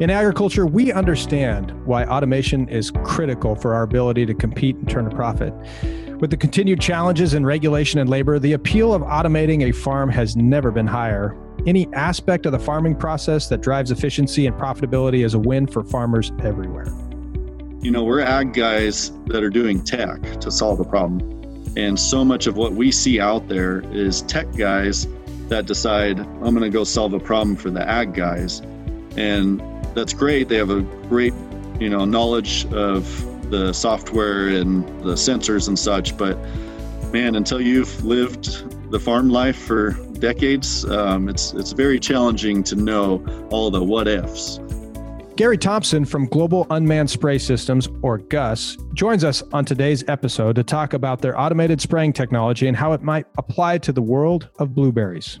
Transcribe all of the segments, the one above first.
In agriculture, we understand why automation is critical for our ability to compete and turn a profit. With the continued challenges in regulation and labor, the appeal of automating a farm has never been higher. Any aspect of the farming process that drives efficiency and profitability is a win for farmers everywhere. You know, we're ag guys that are doing tech to solve a problem. And so much of what we see out there is tech guys that decide, I'm going to go solve a problem for the ag guys. And that's great. They have a great, you know, knowledge of the software and the sensors and such. But man, until you've lived the farm life for decades, um, it's it's very challenging to know all the what ifs. Gary Thompson from Global Unmanned Spray Systems, or GUSS, joins us on today's episode to talk about their automated spraying technology and how it might apply to the world of blueberries.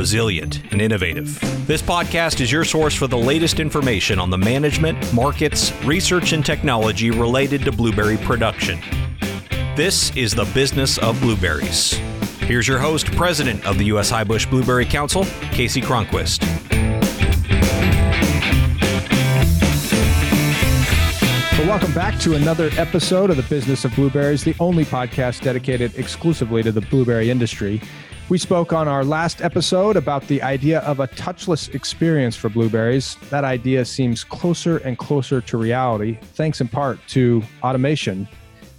resilient, and innovative. This podcast is your source for the latest information on the management, markets, research, and technology related to blueberry production. This is the business of blueberries. Here's your host, President of the U.S. Highbush Blueberry Council, Kasey Cronquist. Well, welcome back to another episode of the Business of Blueberries, the only podcast dedicated exclusively to the blueberry industry. We spoke on our last episode about the idea of a touchless experience for blueberries. That idea seems closer and closer to reality, thanks in part to automation.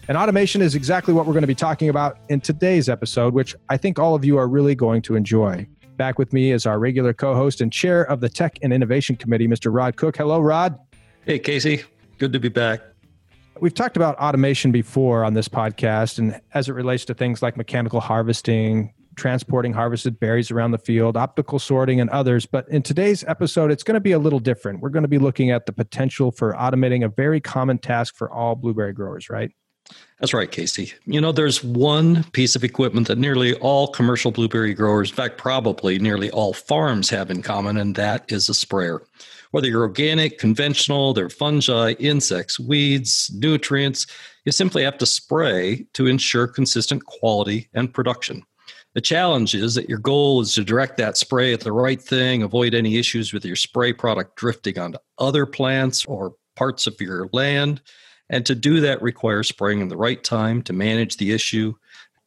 And automation is exactly what we're going to be talking about in today's episode, which I think all of you are really going to enjoy. Back with me is our regular co host and chair of the Tech and Innovation Committee, Mr. Rod Cook. Hello, Rod. Hey, Kasey. Good to be back. We've talked about automation before on this podcast, and as it relates to things like mechanical harvesting, transporting harvested berries around the field, optical sorting, and others. But in today's episode, it's going to be a little different. We're going to be looking at the potential for automating a very common task for all blueberry growers, right? That's right, Kasey. You know, there's one piece of equipment that nearly all commercial blueberry growers, in fact, probably nearly all farms have in common, and that is a sprayer. Whether you're organic, conventional, there are fungi, insects, weeds, nutrients, you simply have to spray to ensure consistent quality and production. The challenge is that your goal is to direct that spray at the right thing, avoid any issues with your spray product drifting onto other plants or parts of your land. And to do that requires spraying in the right time to manage the issue,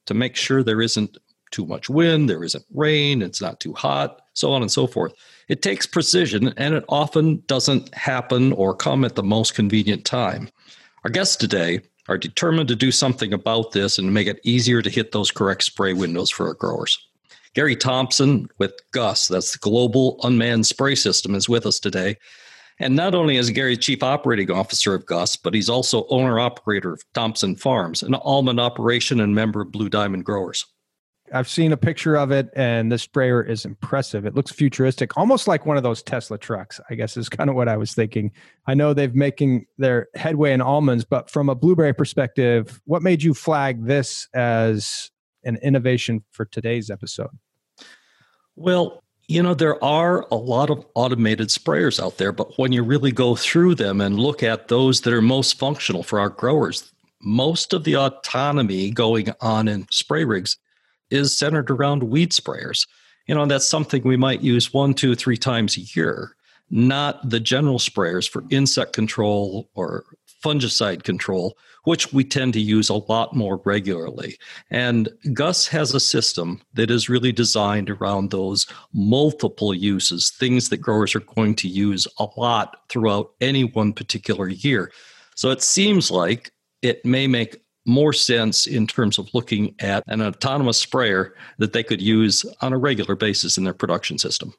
to make sure there isn't too much wind, there isn't rain, it's not too hot, so on and so forth. It takes precision and it often doesn't happen or come at the most convenient time. Our guest today are determined to do something about this and make it easier to hit those correct spray windows for our growers. Gary Thompson with GUSS, that's the Global Unmanned Spray System, is with us today. And not only is Gary Chief Operating Officer of GUSS, but he's also owner operator of Thompson Farms, an almond operation and member of Blue Diamond Growers. I've seen a picture of it, and the sprayer is impressive. It looks futuristic, almost like one of those Tesla trucks. I guess is kind of what I was thinking. I know they've making their headway in almonds, but from a blueberry perspective, what made you flag this as an innovation for today's episode? Well, you know, there are a lot of automated sprayers out there, but when you really go through them and look at those that are most functional for our growers, most of the autonomy going on in spray rigs is centered around weed sprayers. You know, that's something we might use one, two, three times a year, not the general sprayers for insect control or fungicide control, which we tend to use a lot more regularly. And GUSS has a system that is really designed around those multiple uses, things that growers are going to use a lot throughout any one particular year. So it seems like it may make more sense in terms of looking at an autonomous sprayer that they could use on a regular basis in their production system.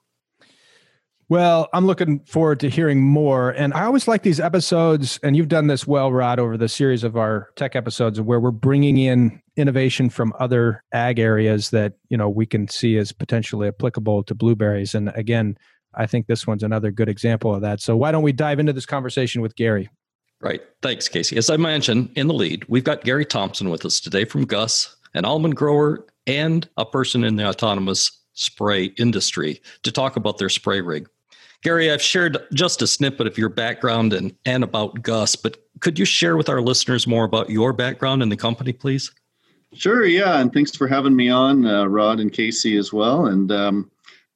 Well, I'm looking forward to hearing more. And I always like these episodes, and you've done this well, Rod, over the series of our tech episodes where we're bringing in innovation from other ag areas that, you know, we can see as potentially applicable to blueberries. And again, I think this one's another good example of that. So why don't we dive into this conversation with Gary? Right. Thanks, Kasey. As I mentioned in the lead, we've got Gary Thompson with us today from GUSS, an almond grower and a person in the autonomous spray industry to talk about their spray rig. Gary, I've shared just a snippet of your background and, and about GUSS, but could you share with our listeners more about your background and the company, please? Sure, yeah. And thanks for having me on, uh, Rod and Kasey, as well. And um,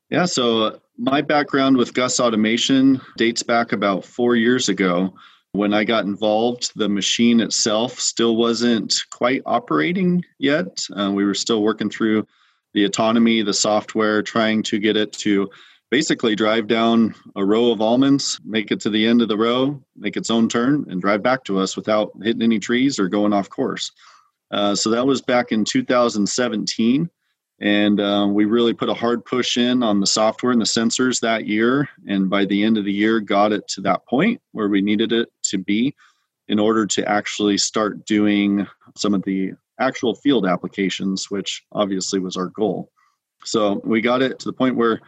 yeah, so my background with GUSS Automation dates back about four years ago. When I got involved, the machine itself still wasn't quite operating yet. Uh, we were still working through the autonomy, the software, trying to get it to basically drive down a row of almonds, make it to the end of the row, make its own turn, and drive back to us without hitting any trees or going off course. Uh, so that was back in 2017. And uh, we really put a hard push in on the software and the sensors that year. And by the end of the year, got it to that point where we needed it to be in order to actually start doing some of the actual field applications, which obviously was our goal. So we got it to the point where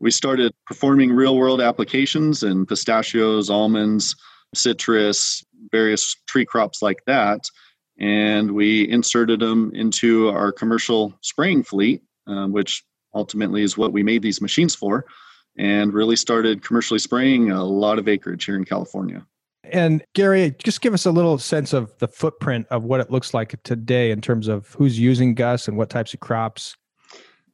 we started performing real world applications in pistachios, almonds, citrus, various tree crops like that and we inserted them into our commercial spraying fleet, uh, which ultimately is what we made these machines for, and really started commercially spraying a lot of acreage here in California. And Gary, just give us a little sense of the footprint of what it looks like today in terms of who's using GUSS and what types of crops.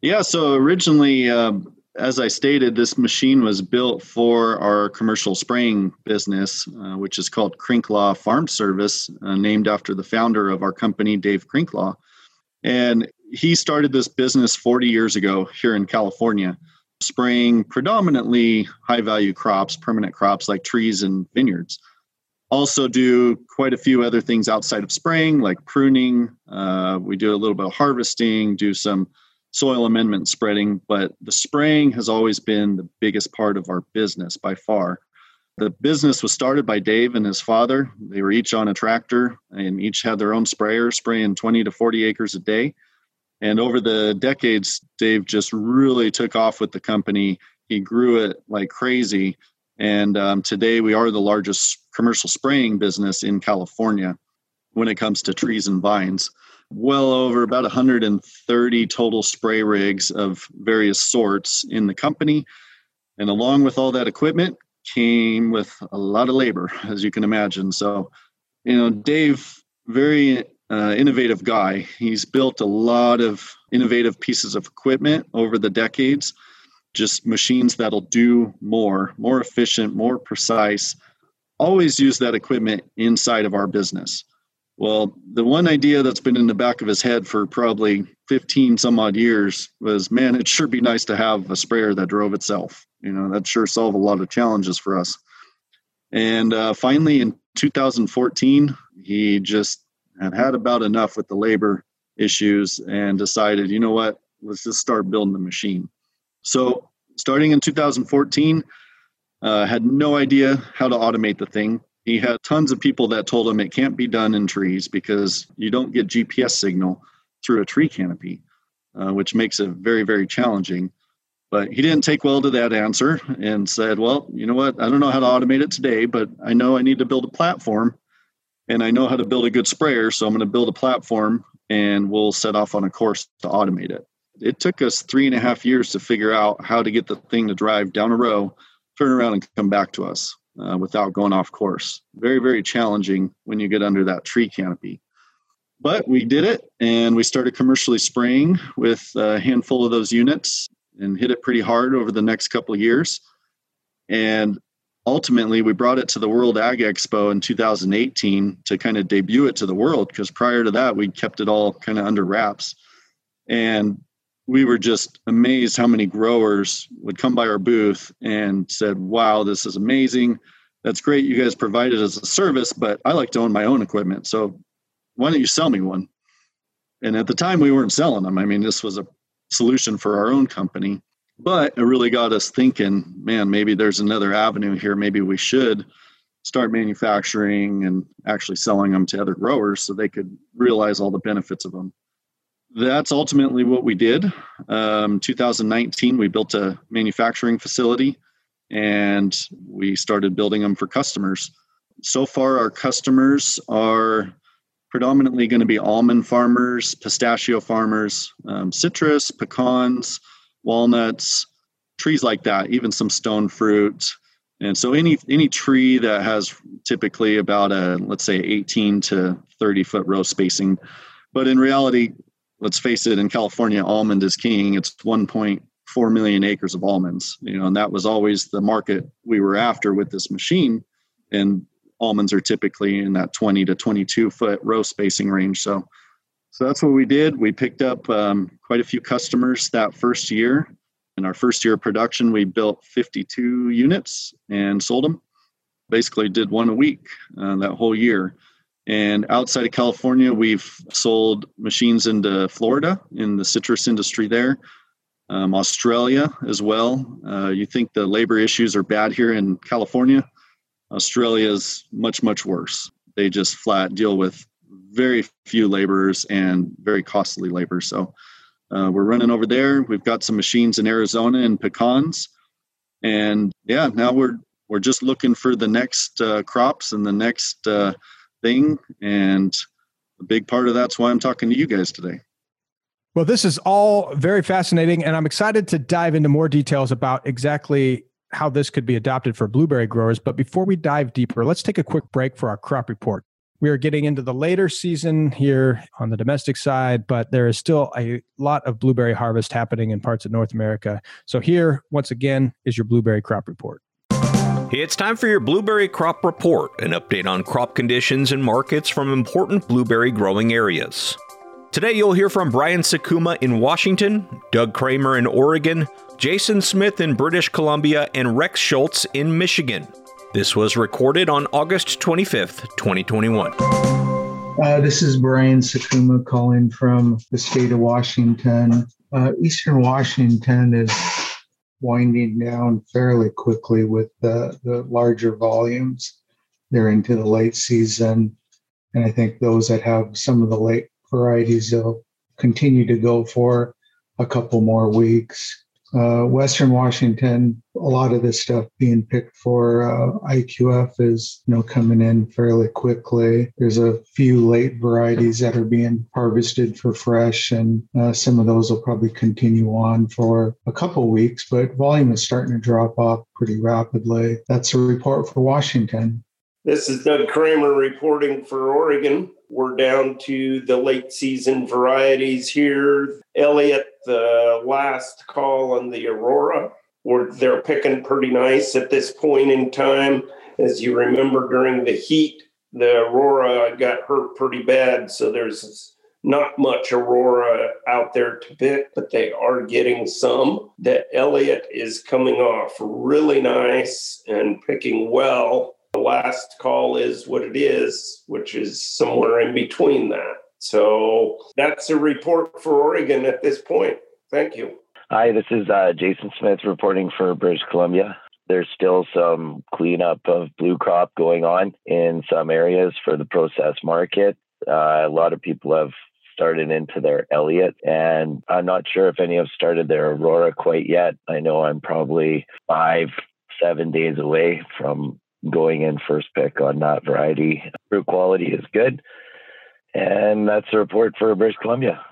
Yeah, so originally um, as I stated, this machine was built for our commercial spraying business, uh, which is called Crinklaw Farm Service, uh, named after the founder of our company, Dave Crinklaw. And he started this business 40 years ago here in California, spraying predominantly high value crops, permanent crops like trees and vineyards. Also, do quite a few other things outside of spraying, like pruning. Uh, we do a little bit of harvesting, do some soil amendment spreading, but the spraying has always been the biggest part of our business by far. The business was started by Dave and his father. They were each on a tractor and each had their own sprayer, spraying 20 to 40 acres a day. And over the decades, Dave just really took off with the company. He grew it like crazy. And um, today we are the largest commercial spraying business in California when it comes to trees and vines well over about 130 total spray rigs of various sorts in the company. And along with all that equipment came with a lot of labor, as you can imagine. So, you know, Dave, very uh, innovative guy. He's built a lot of innovative pieces of equipment over the decades, just machines that'll do more, more efficient, more precise. Always use that equipment inside of our business. Well, the one idea that's been in the back of his head for probably 15 some odd years was man, it'd sure be nice to have a sprayer that drove itself. You know, that sure solve a lot of challenges for us. And uh, finally, in 2014, he just had had about enough with the labor issues and decided, you know what, let's just start building the machine. So, starting in 2014, uh, had no idea how to automate the thing. He had tons of people that told him it can't be done in trees because you don't get GPS signal through a tree canopy, uh, which makes it very, very challenging. But he didn't take well to that answer and said, Well, you know what? I don't know how to automate it today, but I know I need to build a platform and I know how to build a good sprayer. So I'm going to build a platform and we'll set off on a course to automate it. It took us three and a half years to figure out how to get the thing to drive down a row, turn around, and come back to us uh, without going off course. Very, very challenging when you get under that tree canopy. But we did it and we started commercially spraying with a handful of those units and hit it pretty hard over the next couple of years. And ultimately, we brought it to the World Ag Expo in 2018 to kind of debut it to the world because prior to that, we kept it all kind of under wraps. And we were just amazed how many growers would come by our booth and said, Wow, this is amazing. That's great. You guys provide it as a service, but I like to own my own equipment. So why don't you sell me one? And at the time, we weren't selling them. I mean, this was a solution for our own company, but it really got us thinking, man, maybe there's another avenue here. Maybe we should start manufacturing and actually selling them to other growers so they could realize all the benefits of them that's ultimately what we did. Um, 2019, we built a manufacturing facility and we started building them for customers. so far, our customers are predominantly going to be almond farmers, pistachio farmers, um, citrus, pecans, walnuts, trees like that, even some stone fruit. And so any any tree that has typically about a let's say 18 to 30 foot row spacing, but in reality, let's face it, in California, almond is king. It's 1.4 million acres of almonds, you know, and that was always the market we were after with this machine. And almonds are typically in that 20 to 22 foot row spacing range. So, so that's what we did. We picked up um, quite a few customers that first year. In our first year of production, we built 52 units and sold them. Basically, did one a week uh, that whole year. And outside of California, we've sold machines into Florida in the citrus industry there, um, Australia as well. Uh, you think the labor issues are bad here in California? Australia is much, much worse. They just flat deal with very few laborers and very costly labor. So uh, we're running over there. We've got some machines in Arizona and pecans, and yeah, now we're we're just looking for the next uh, crops and the next uh, thing. And a big part of that's why I'm talking to you guys today. Well, this is all very fascinating, and I'm excited to dive into more details about exactly how this could be adopted for blueberry growers. But before we dive deeper, let's take a quick break for our crop report. We are getting into the later season here on the domestic side, but there is still a lot of blueberry harvest happening in parts of North America. So, here, once again, is your blueberry crop report. It's time for your Blueberry Crop Report, an update on crop conditions and markets from important blueberry growing areas. Today, you'll hear from Bryan Sakuma in Washington, Doug Krahmer in Oregon, Jason Smith in British Columbia, and Rex Schultz in Michigan. This was recorded on August 25th, 2021. Uh, this is Bryan Sakuma calling from the state of Washington. Uh, Eastern Washington is winding down fairly quickly with the, the larger volumes. They're into the late season. And I think those that have some of the late varieties will continue to go for a couple more weeks. Uh, Western Washington, a lot of this stuff being picked for uh, IQF is you know coming in fairly quickly. There's a few late varieties that are being harvested for fresh, and uh, some of those will probably continue on for a couple weeks. But volume is starting to drop off pretty rapidly. That's a report for Washington. This is Doug Krahmer reporting for Oregon. We're down to the late season varieties here. Elliott, the last call on the Aurora. We're, they're picking pretty nice at this point in time. As you remember, during the heat, the Aurora got hurt pretty bad. So there's not much Aurora out there to pick, but they are getting some. The Elliott is coming off really nice and picking well the last call is what it is, which is somewhere in between that. So that's a report for Oregon at this point. Thank you. Hi, this is uh, Jason Smith reporting for British Columbia. There's still some cleanup of Bluecrop going on in some areas for the processed market. Uh, a lot of people have started into their Elliott, and I'm not sure if any have started their Aurora quite yet. I know I'm probably five, seven days away from going in first pick on not variety. Fruit quality is good. And that's a report for British Columbia.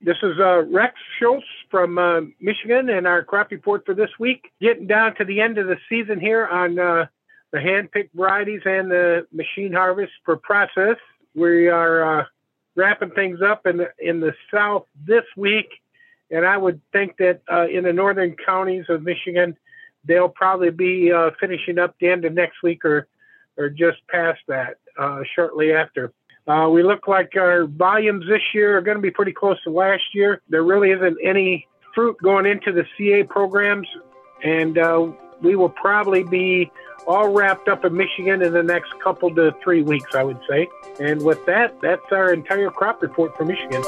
This is uh, Rex Schultz from uh, Michigan and our crop report for this week. Getting down to the end of the season here on uh, the hand picked varieties and the machine harvest for process. We are uh, wrapping things up in the, in the south this week. And I would think that uh, in the northern counties of Michigan, they'll probably be uh, finishing up the end of next week or or just past that uh, shortly after. Uh, we look like our volumes this year are going to be pretty close to last year. There really isn't any fruit going into the CA programs, and uh, we will probably be all wrapped up in Michigan in the next couple to three weeks, I would say. And with that, that's our entire crop report for Michigan.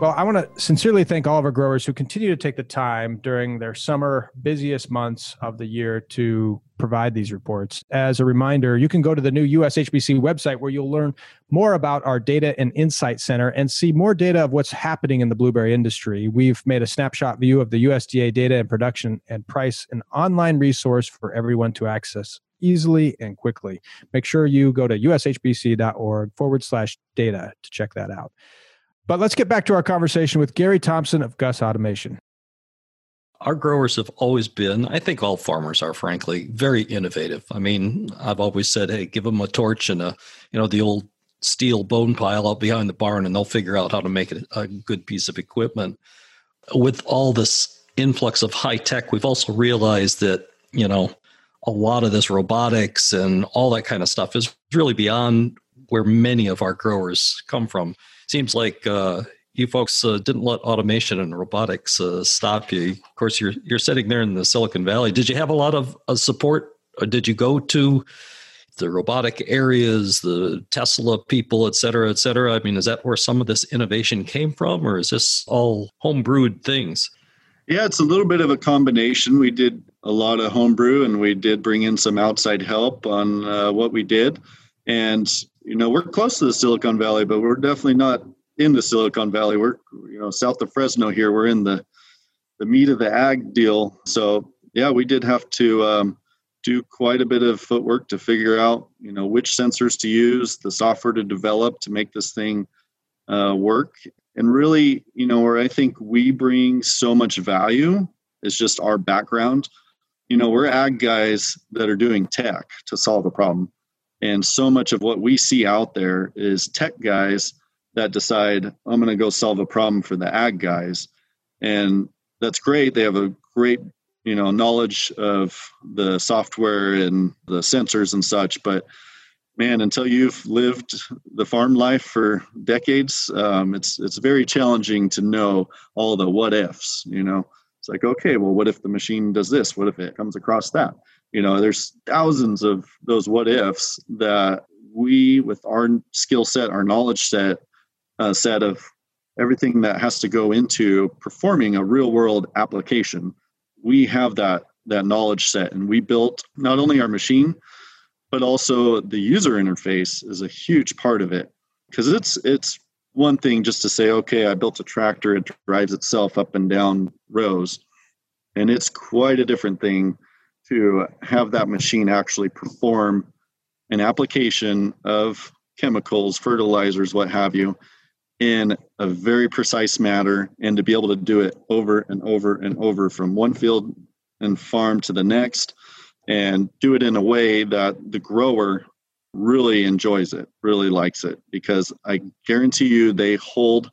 Well, I want to sincerely thank all of our growers who continue to take the time during their summer busiest months of the year to provide these reports. As a reminder, you can go to the new USHBC website where you'll learn more about our Data and Insight Center and see more data of what's happening in the blueberry industry. We've made a snapshot view of the USDA data and production and price, an online resource for everyone to access easily and quickly. Make sure you go to ushbc.org forward slash data to check that out. But let's get back to our conversation with Gary Thompson of GUSS Automation. Our growers have always been, I think all farmers are, frankly, very innovative. I mean, I've always said, hey, give them a torch and a, you know, the old steel bone pile out behind the barn, and they'll figure out how to make it a good piece of equipment. With all this influx of high tech, we've also realized that, you know, a lot of this robotics and all that kind of stuff is really beyond where many of our growers come from seems like uh, you folks uh, didn't let automation and robotics uh, stop you. Of course, you're you're sitting there in the Silicon Valley. Did you have a lot of uh, support? Or did you go to the robotic areas, the Tesla people, et cetera, et cetera? I mean, is that where some of this innovation came from, or is this all homebrewed things? Yeah, it's a little bit of a combination. We did a lot of homebrew, and we did bring in some outside help on uh, what we did. And you know, we're close to the Silicon Valley, but we're definitely not in the Silicon Valley. We're, you know, south of Fresno here. We're in the the meat of the ag deal. So yeah, we did have to um, do quite a bit of footwork to figure out, you know, which sensors to use, the software to develop to make this thing uh, work. And really, you know, where I think we bring so much value is just our background. You know, we're ag guys that are doing tech to solve a problem. And so much of what we see out there is tech guys that decide, I'm going to go solve a problem for the ag guys. And that's great. They have a great, you know, knowledge of the software and the sensors and such. But man, until you've lived the farm life for decades, um, it's it's very challenging to know all the what ifs. You know, it's like, okay, well, what if the machine does this? What if it comes across that? You know there's thousands of those what ifs that we with our skill set our knowledge set uh, set of everything that has to go into performing a real world application we have that that knowledge set. And we built not only our machine but also the user interface is a huge part of it. Because it's it's one thing just to say okay i built a tractor it drives itself up and down rows. And it's quite a different thing to have that machine actually perform an application of chemicals, fertilizers, what have you, in a very precise manner, and to be able to do it over and over and over from one field and farm to the next, and do it in a way that the grower really enjoys it, really likes it, because I guarantee you they hold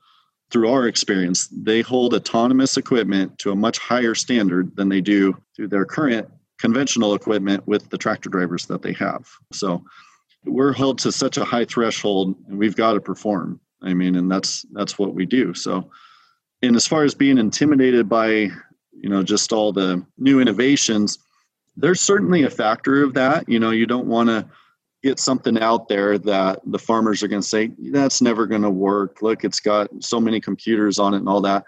through our experience, they hold autonomous equipment to a much higher standard than they do through their current conventional equipment with the tractor drivers that they have. So we're held to such a high threshold and we've got to perform. I mean, and that's that's what we do. So and as far as being intimidated by, you know, just all the new innovations, there's certainly a factor of that. You know, you don't want to get something out there that the farmers are going to say that's never going to work. Look, it's got so many computers on it and all that.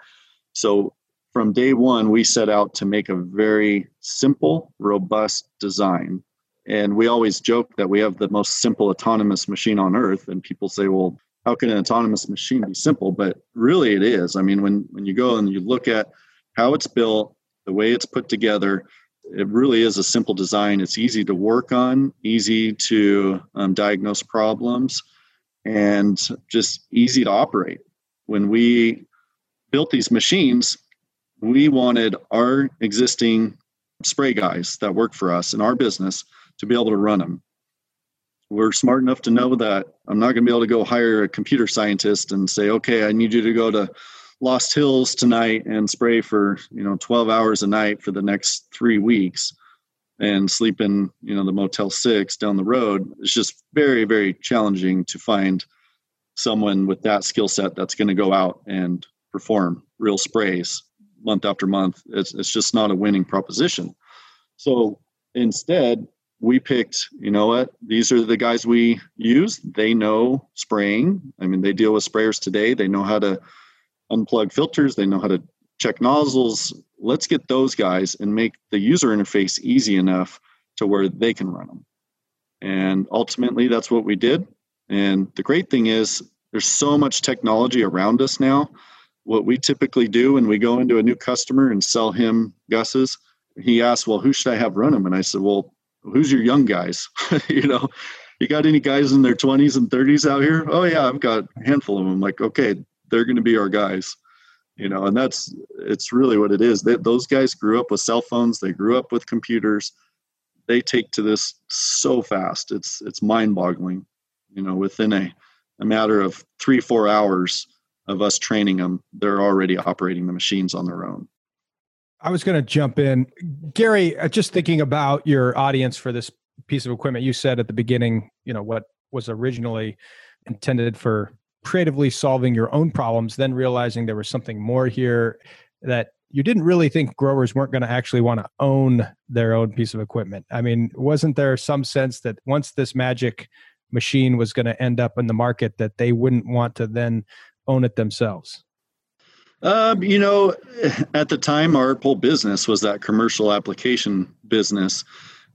So from day one, we set out to make a very simple, robust design. And we always joke that we have the most simple autonomous machine on earth. And people say, well, how can an autonomous machine be simple? But really, it is. I mean, when, when you go and you look at how it's built, the way it's put together, it really is a simple design. It's easy to work on, easy to um, diagnose problems, and just easy to operate. When we built these machines, we wanted our existing spray guys that work for us in our business to be able to run them. We're smart enough to know that I'm not going to be able to go hire a computer scientist and say, okay, I need you to go to Lost Hills tonight and spray for you know 12 hours a night for the next three weeks and sleep in you know the Motel Six down the road. It's just very very challenging to find someone with that skill set that's going to go out and perform real sprays month after month. It's, it's just not a winning proposition. So instead, we picked, you know what, these are the guys we use. They know spraying. I mean, they deal with sprayers today. They know how to unplug filters, they know how to check nozzles. Let's get those guys and make the user interface easy enough to where they can run them. And ultimately, that's what we did. And the great thing is, there's so much technology around us now. What we typically do when we go into a new customer and sell him GUSS's, he asks, Well, who should I have run them? And I said, Well, who's your young guys? you know, you got any guys in their 20s and 30s out here? Oh, yeah, I've got a handful of them. like, okay, they're going to be our guys you know and that's it's really what it is they, those guys grew up with cell phones they grew up with computers they take to this so fast it's it's mind boggling you know within a, a matter of three four hours of us training them they're already operating the machines on their own i was going to jump in gary uh, just thinking about your audience for this piece of equipment you said at the beginning you know what was originally intended for creatively solving your own problems, then realizing there was something more here that you didn't really think growers weren't going to actually want to own their own piece of equipment. I mean, wasn't there some sense that once this magic machine was going to end up in the market, that they wouldn't want to then own it themselves? Um, you know, at the time, our whole business was that commercial application business.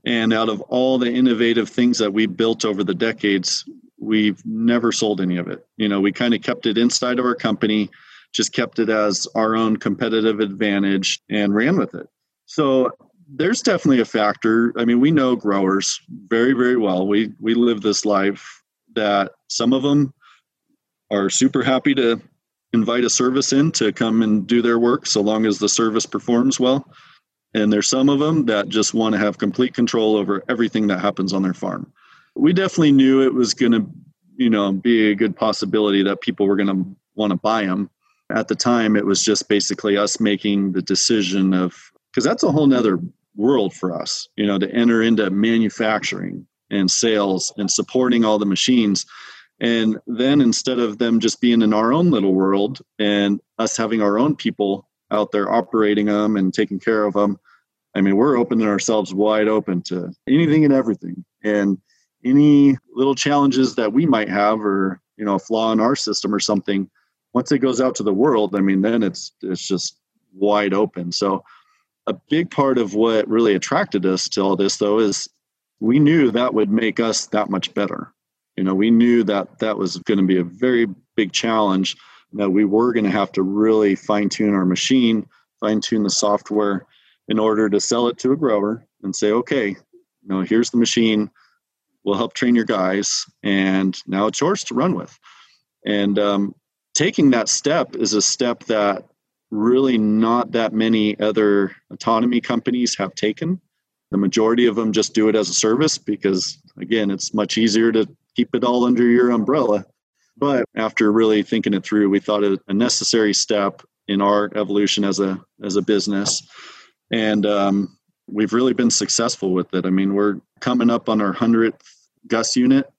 And out of all the innovative things that we built over the decades, we've never sold any of it. You know, we kind of kept it inside of our company, just kept it as our own competitive advantage and ran with it. So there's definitely a factor. I mean, we know growers very, very well. We we live this life that some of them are super happy to invite a service in to come and do their work so long as the service performs well. And there's some of them that just want to have complete control over everything that happens on their farm we definitely knew it was going to, you know, be a good possibility that people were going to want to buy them. At the time, it was just basically us making the decision of because that's a whole nother world for us, you know, to enter into manufacturing and sales and supporting all the machines. And then instead of them just being in our own little world and us having our own people out there operating them and taking care of them, I mean, we're opening ourselves wide open to anything and everything. And any little challenges that we might have or you know a flaw in our system or something once it goes out to the world i mean then it's it's just wide open so a big part of what really attracted us to all this though is we knew that would make us that much better you know we knew that that was going to be a very big challenge that we were going to have to really fine tune our machine fine tune the software in order to sell it to a grower and say okay you know here's the machine. We'll help train your guys and now it's yours to run with. And um, taking that step is a step that really not that many other autonomy companies have taken. The majority of them just do it as a service because again it's much easier to keep it all under your umbrella but after really thinking it through we thought it a necessary step in our evolution as a as a business and um, we've really been successful with it i mean we're coming up on our 100th GUSS unit,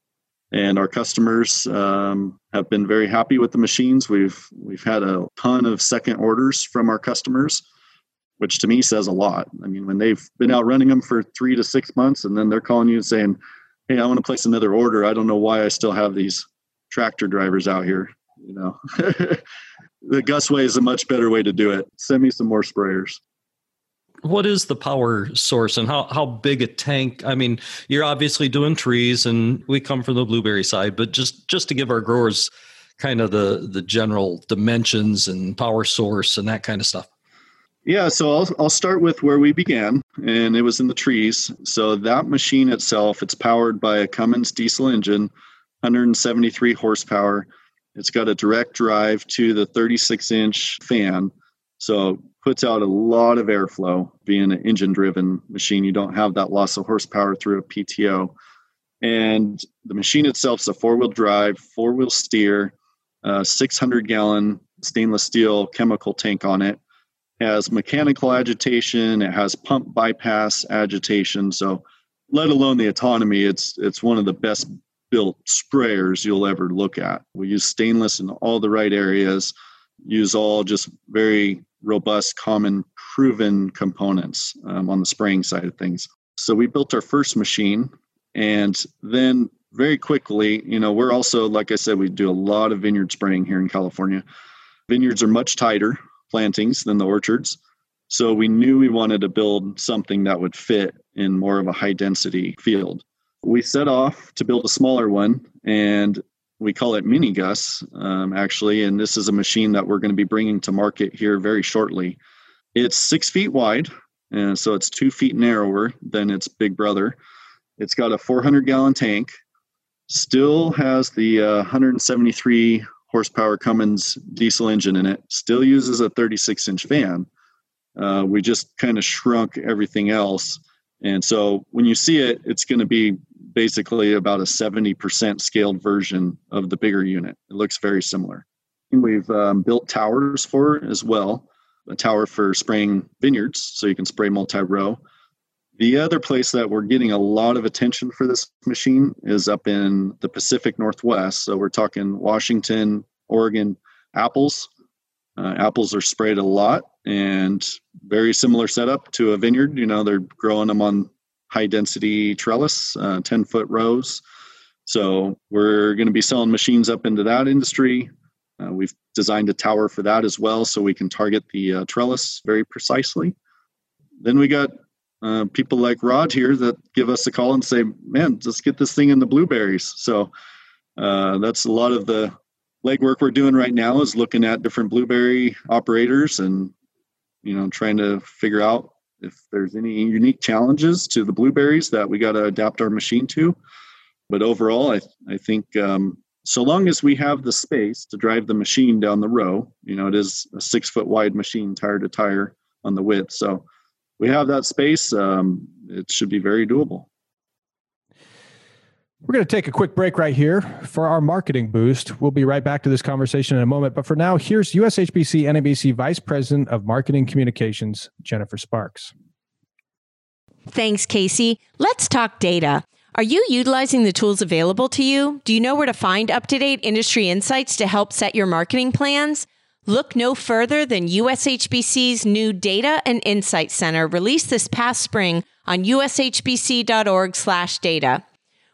and our customers um, have been very happy with the machines. We've we've had a ton of second orders from our customers, which to me says a lot. I mean, when they've been out running them for three to six months, and then they're calling you and saying, "Hey, I want to place another order. I don't know why I still have these tractor drivers out here." You know, the GUSS way is a much better way to do it. Send me some more sprayers what is the power source and how, how big a tank i mean you're obviously doing trees and we come from the blueberry side but just just to give our growers kind of the the general dimensions and power source and that kind of stuff yeah so i'll, I'll start with where we began and it was in the trees so that machine itself it's powered by a cummins diesel engine 173 horsepower it's got a direct drive to the 36 inch fan so puts out a lot of airflow. Being an engine driven machine, you don't have that loss of horsepower through a PTO. And the machine itself is a four wheel drive, four wheel steer, 600 gallon stainless steel chemical tank on it. Has mechanical agitation, it has pump bypass agitation. So, let alone the autonomy, it's it's one of the best built sprayers you'll ever look at. We use stainless in all the right areas, use all just very robust, common, proven components um, on the spraying side of things. So we built our first machine, and then very quickly, you know, we're also, like I said, we do a lot of vineyard spraying here in California. Vineyards are much tighter plantings than the orchards. So we knew we wanted to build something that would fit in more of a high density field. We set off to build a smaller one and we call it Mini GUSS, um, actually. And this is a machine that we're going to be bringing to market here very shortly. It's six feet wide, and so it's two feet narrower than its big brother. It's got a 400 gallon tank, still has the uh, 173 horsepower Cummins diesel engine in it, still uses a 36 inch fan. Uh, we just kind of shrunk everything else. And so when you see it, it's going to be basically about a 70% scaled version of the bigger unit. It looks very similar. We've um, built towers for as well a tower for spraying vineyards, so you can spray multi row. The other place that we're getting a lot of attention for this machine is up in the Pacific Northwest. So we're talking Washington, Oregon, apples. Uh, apples are sprayed a lot and very similar setup to a vineyard. You know, they're growing them on high density trellis, uh, 10 foot rows. So we're going to be selling machines up into that industry. Uh, we've designed a tower for that as well, so we can target the uh, trellis very precisely. Then we got uh, people like Rod here that give us a call and say, "Man, let's get this thing in the blueberries." So uh, that's a lot of the legwork we're doing right now is looking at different blueberry operators and you know trying to figure out if there's any unique challenges to the blueberries that we got to adapt our machine to. But overall, I I think um, so long as we have the space to drive the machine down the row, you know, it is a six foot wide machine, tire to tire on the width. So we have that space. Um, it should be very doable. We're going to take a quick break right here for our marketing boost. We'll be right back to this conversation in a moment. But for now, here's USHBC NABC Vice President of Marketing Communications, Jennifer Sparks. Thanks, Kasey. Let's talk data. Are you utilizing the tools available to you? Do you know where to find up to date industry insights to help set your marketing plans? Look no further than USHBC's new Data and Insight Center released this past spring on ushbc.org/data.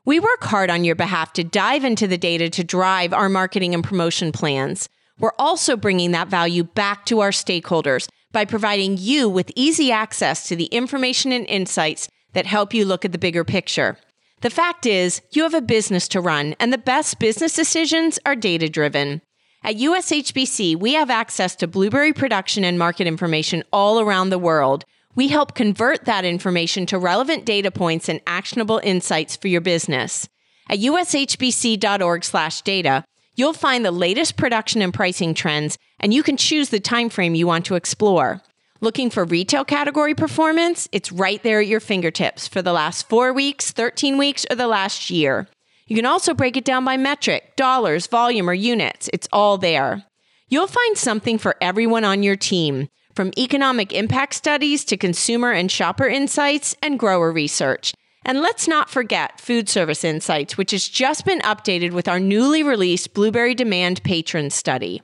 We work hard on your behalf to dive into the data to drive our marketing and promotion plans. We're also bringing that value back to our stakeholders by providing you with easy access to the information and insights that help you look at the bigger picture. The fact is, you have a business to run, and the best business decisions are data driven. At USHBC, we have access to blueberry production and market information all around the world. We help convert that information to relevant data points and actionable insights for your business. At ushbc.org/data, you'll find the latest production and pricing trends, and you can choose the time frame you want to explore. Looking for retail category performance? It's right there at your fingertips for the last four weeks, 13 weeks, or the last year. You can also break it down by metric, dollars, volume, or units. It's all there. You'll find something for everyone on your team, from economic impact studies to consumer and shopper insights and grower research. And let's not forget food service insights, which has just been updated with our newly released Blueberry Demand Patron Study.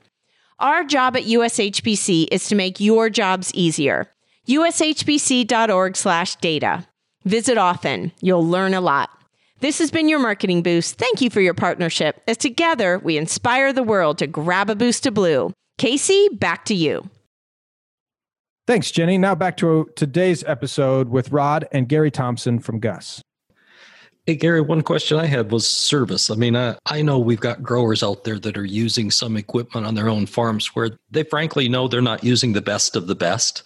Our job at USHBC is to make your jobs easier. ushbc.org/data. Visit often. You'll learn a lot. This has been your marketing boost. Thank you for your partnership. As together we inspire the world to grab a boost of blue. Kasey, back to you. Thanks, Jenny. Now back to today's episode with Rod and Gary Thompson from GUSS. Hey, Gary, one question I had was service. I mean, I, I know we've got growers out there that are using some equipment on their own farms where they frankly know they're not using the best of the best,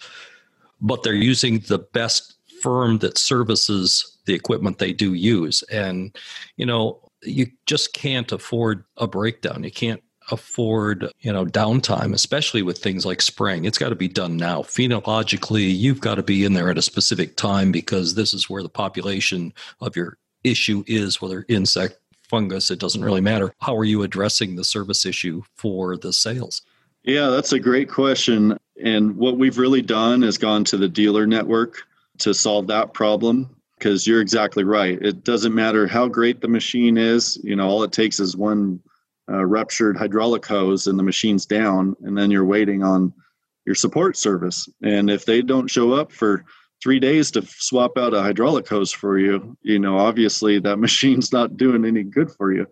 but they're using the best firm that services the equipment they do use. And, you know, you just can't afford a breakdown. You can't afford you know downtime especially with things like spraying it's got to be done now phenologically you've got to be in there at a specific time because this is where the population of your issue is, whether insect, fungus, it doesn't really matter. How are you addressing the service issue for the sales? Yeah, that's a great question. And what we've really done is gone to the dealer network to solve that problem because you're exactly right. It doesn't matter how great the machine is, you know, all it takes is one uh, ruptured hydraulic hose and the machine's down, and then you're waiting on your support service. And if they don't show up for three days to swap out a hydraulic hose for you, you know, obviously that machine's not doing any good for you.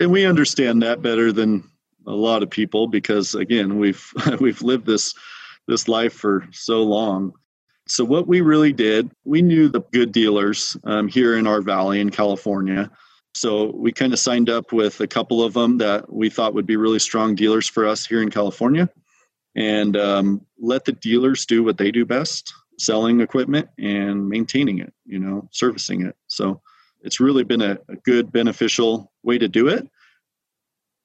And we understand that better than a lot of people because again we've we've lived this this life for so long so what we really did we knew the good dealers um, here in our valley in california. So we kind of signed up with a couple of them that we thought would be really strong dealers for us here in california and um, let the dealers do what they do best selling equipment and maintaining it you know servicing it. So it's really been a, a good beneficial way to do it.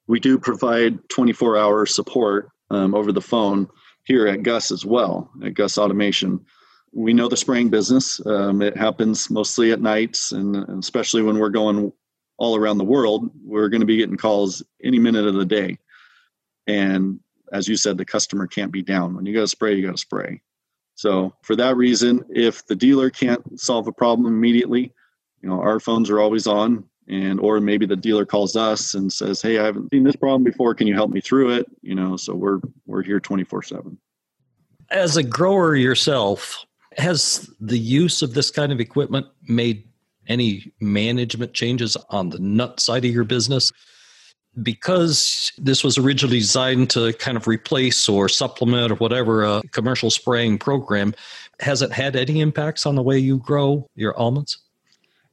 We do provide 24 hour support um, over the phone here at GUSS as well at GUSS automation we know the spraying business. Um, it happens mostly at nights and, and especially when we're going all around the world we're going to be getting calls any minute of the day. And as you said the customer can't be down. When you got to spray you got to spray. So for that reason if the dealer can't solve a problem immediately you know our phones are always on and or maybe the dealer calls us and says hey i haven't seen this problem before. Can you help me through it? You know so we're we're here 24 7 as a grower yourself has the use of this kind of equipment made any management changes on the nut side of your business because this was originally designed to kind of replace or supplement or whatever a commercial spraying program has it had any impacts on the way you grow your almonds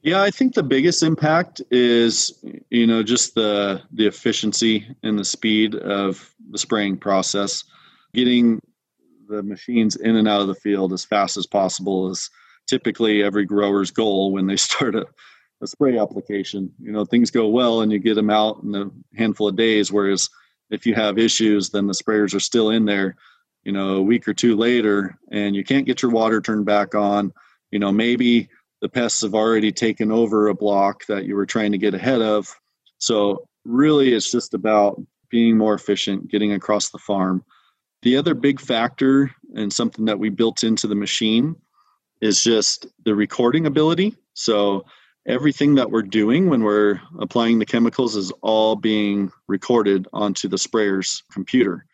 yeah, I think the biggest impact is you know just the the efficiency and the speed of the spraying process. Getting the machines in and out of the field as fast as possible is typically every grower's goal when they start a, a spray application. You know, things go well and you get them out in a handful of days. Whereas if you have issues, then the sprayers are still in there, you know, a week or two later, and you can't get your water turned back on. You know, maybe the pests have already taken over a block that you were trying to get ahead of. So, really, it's just about being more efficient, getting across the farm. The other big factor, and something that we built into the machine, is just the recording ability. So, everything that we're doing when we're applying the chemicals is all being recorded onto the sprayer's computer.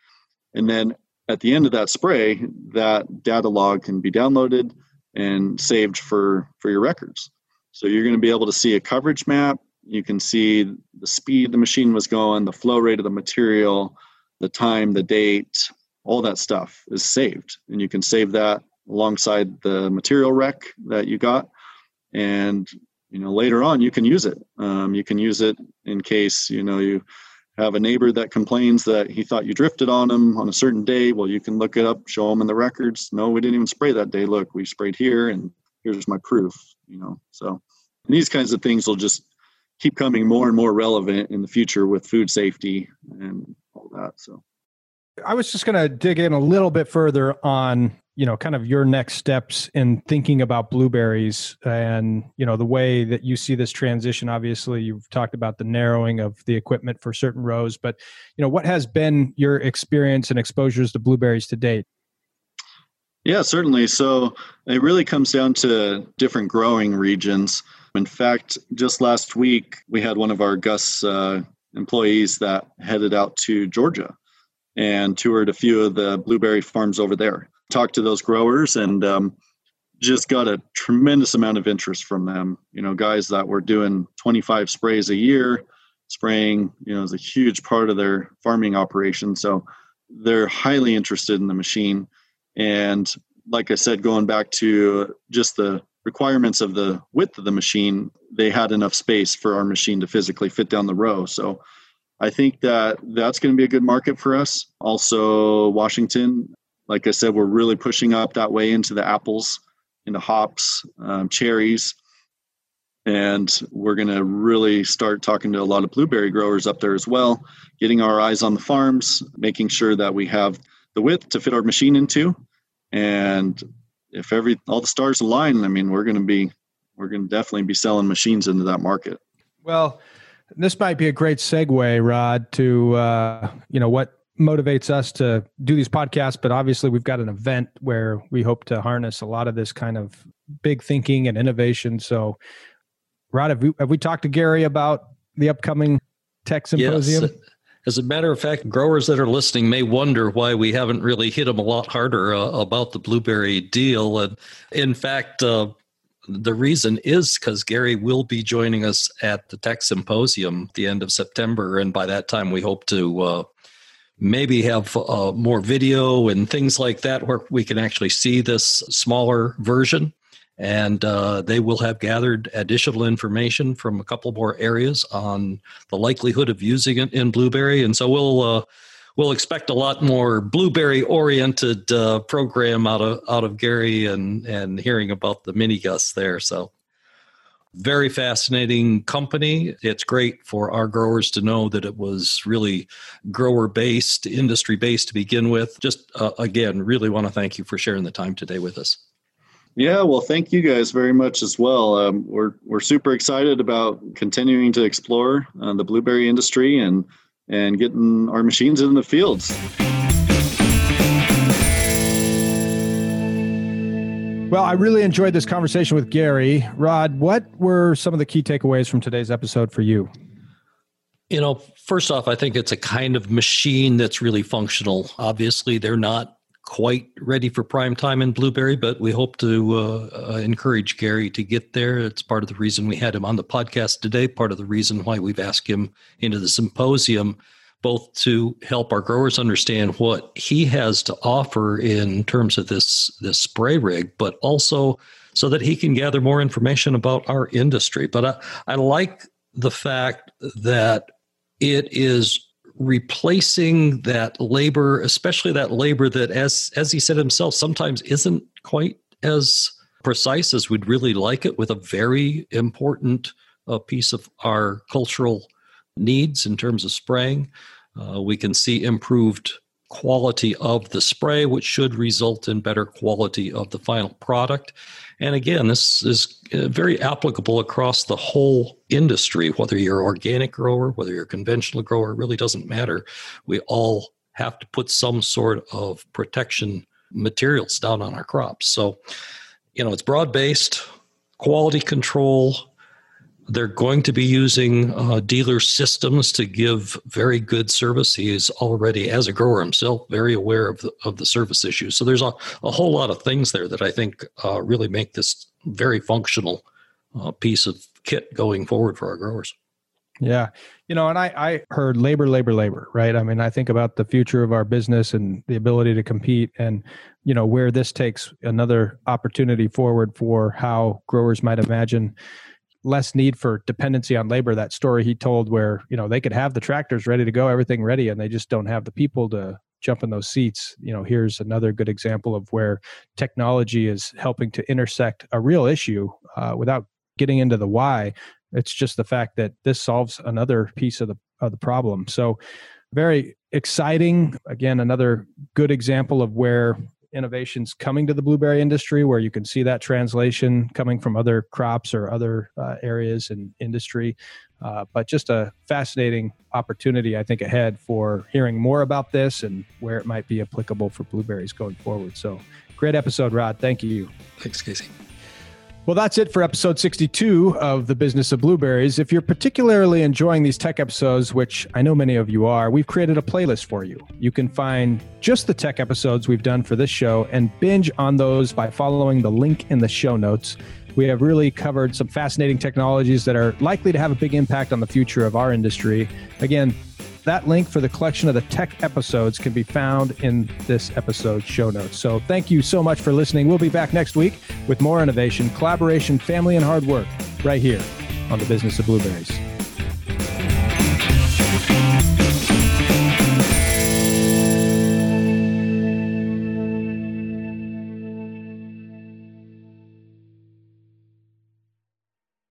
And then at the end of that spray, that data log can be downloaded and saved for for your records. So you're going to be able to see a coverage map. You can see the speed the machine was going, the flow rate of the material, the time, the date, all that stuff is saved, and you can save that alongside the material rec that you got, and you know later on you can use it. Um, you can use it in case you know you have a neighbor that complains that he thought you drifted on him on a certain day, well, you can look it up, show them in the records. No, we didn't even spray that day. Look, we sprayed here, and here's my proof. You know, so these kinds of things will just keep coming more and more relevant in the future with food safety and all that. So, I was just going to dig in a little bit further on you know kind of your next steps in thinking about blueberries and you know the way that you see this transition. Obviously you've talked about the narrowing of the equipment for certain rows but you know what has been your experience and exposures to blueberries to date? Yeah certainly. So it really comes down to different growing regions. In fact just last week we had one of our GUSS uh, employees that headed out to georgia and toured a few of the blueberry farms over there talked to those growers and um, just got a tremendous amount of interest from them. You know, guys that were doing 25 sprays a year, spraying, you know, is a huge part of their farming operation. So they're highly interested in the machine. And like I said, going back to just the requirements of the width of the machine, they had enough space for our machine to physically fit down the row. So I think that that's going to be a good market for us. Also, Washington, like I said, we're really pushing up that way into the apples, into hops, um, cherries, and we're going to really start talking to a lot of blueberry growers up there as well, getting our eyes on the farms, making sure that we have the width to fit our machine into, and if every all the stars align, I mean, we're going to be we're going to definitely be selling machines into that market. Well, this might be a great segue, Rod, to uh, you know what motivates us to do these podcasts but obviously we've got an event where we hope to harness a lot of this kind of big thinking and innovation so rod have we, have we talked to gary about the upcoming tech symposium yes. As a matter of fact, growers that are listening may wonder why we haven't really hit them a lot harder uh, about the blueberry deal. And in fact, uh, the reason is because Gary will be joining us at the Tech Symposium the end of September, and by that time we hope to uh, maybe have uh, more video and things like that where we can actually see this smaller version. And uh, they will have gathered additional information from a couple more areas on the likelihood of using it in Blueberry, and so we'll uh, we'll expect a lot more blueberry oriented uh, program out of out of Gary and and hearing about the mini GUSS there. So very fascinating company. It's great for our growers to know that it was really grower based, industry based to begin with. Just uh, again, really want to thank you for sharing the time today with us. Yeah, well, thank you guys very much as well. Um, we're we're super excited about continuing to explore uh, the blueberry industry and and getting our machines in the fields. Well, I really enjoyed this conversation with Gary. Rod, what were some of the key takeaways from today's episode for you? You know, first off, I think it's a kind of machine that's really functional. Obviously, they're not quite ready for prime time in Blueberry, but we hope to uh, uh, encourage Gary to get there. It's part of the reason we had him on the podcast today, part of the reason why we've asked him into the symposium, both to help our growers understand what he has to offer in terms of this, this spray rig, but also so that he can gather more information about our industry. But I, I like the fact that it is replacing that labor, especially that labor that, as as he said himself, sometimes isn't quite as precise as we'd really like it, with a very important uh, piece of our cultural needs in terms of spraying. Uh, we can see improved quality of the spray, which should result in better quality of the final product. And again, this is uh, very applicable across the whole industry, whether you're organic grower, whether you're conventional grower, really doesn't matter. We all have to put some sort of protection materials down on our crops. So, you know, it's broad based, quality control, they're going to be using uh, dealer systems to give very good service. He is already, as a grower himself, very aware of the, of the service issues. So there's a, a whole lot of things there that I think uh, really make this very functional uh, piece of kit going forward for our growers. Yeah. You know, and I, I heard labor, labor, labor, right? I mean, I think about the future of our business and the ability to compete and, you know, where this takes another opportunity forward for how growers might imagine less need for dependency on labor. That story he told where, you know, they could have the tractors ready to go, everything ready, and they just don't have the people to jump in those seats. You know, here's another good example of where technology is helping to intersect a real issue uh, without getting into the why. It's just the fact that this solves another piece of the of the problem. So very exciting. Again, another good example of where innovations coming to the blueberry industry where you can see that translation coming from other crops or other uh, areas in industry. Uh, but just a fascinating opportunity, I think, ahead for hearing more about this and where it might be applicable for blueberries going forward. So, great episode, Rod. Thank you. Thanks, Kasey. Well, that's it for episode 62 of The Business of Blueberries. If you're particularly enjoying these tech episodes, which I know many of you are, we've created a playlist for you. You can find just the tech episodes we've done for this show and binge on those by following the link in the show notes. We have really covered some fascinating technologies that are likely to have a big impact on the future of our industry. Again, that link for the collection of the tech episodes can be found in this episode show notes. So thank you so much for listening. We'll be back next week with more innovation, collaboration, family, and hard work right here on the business of blueberries.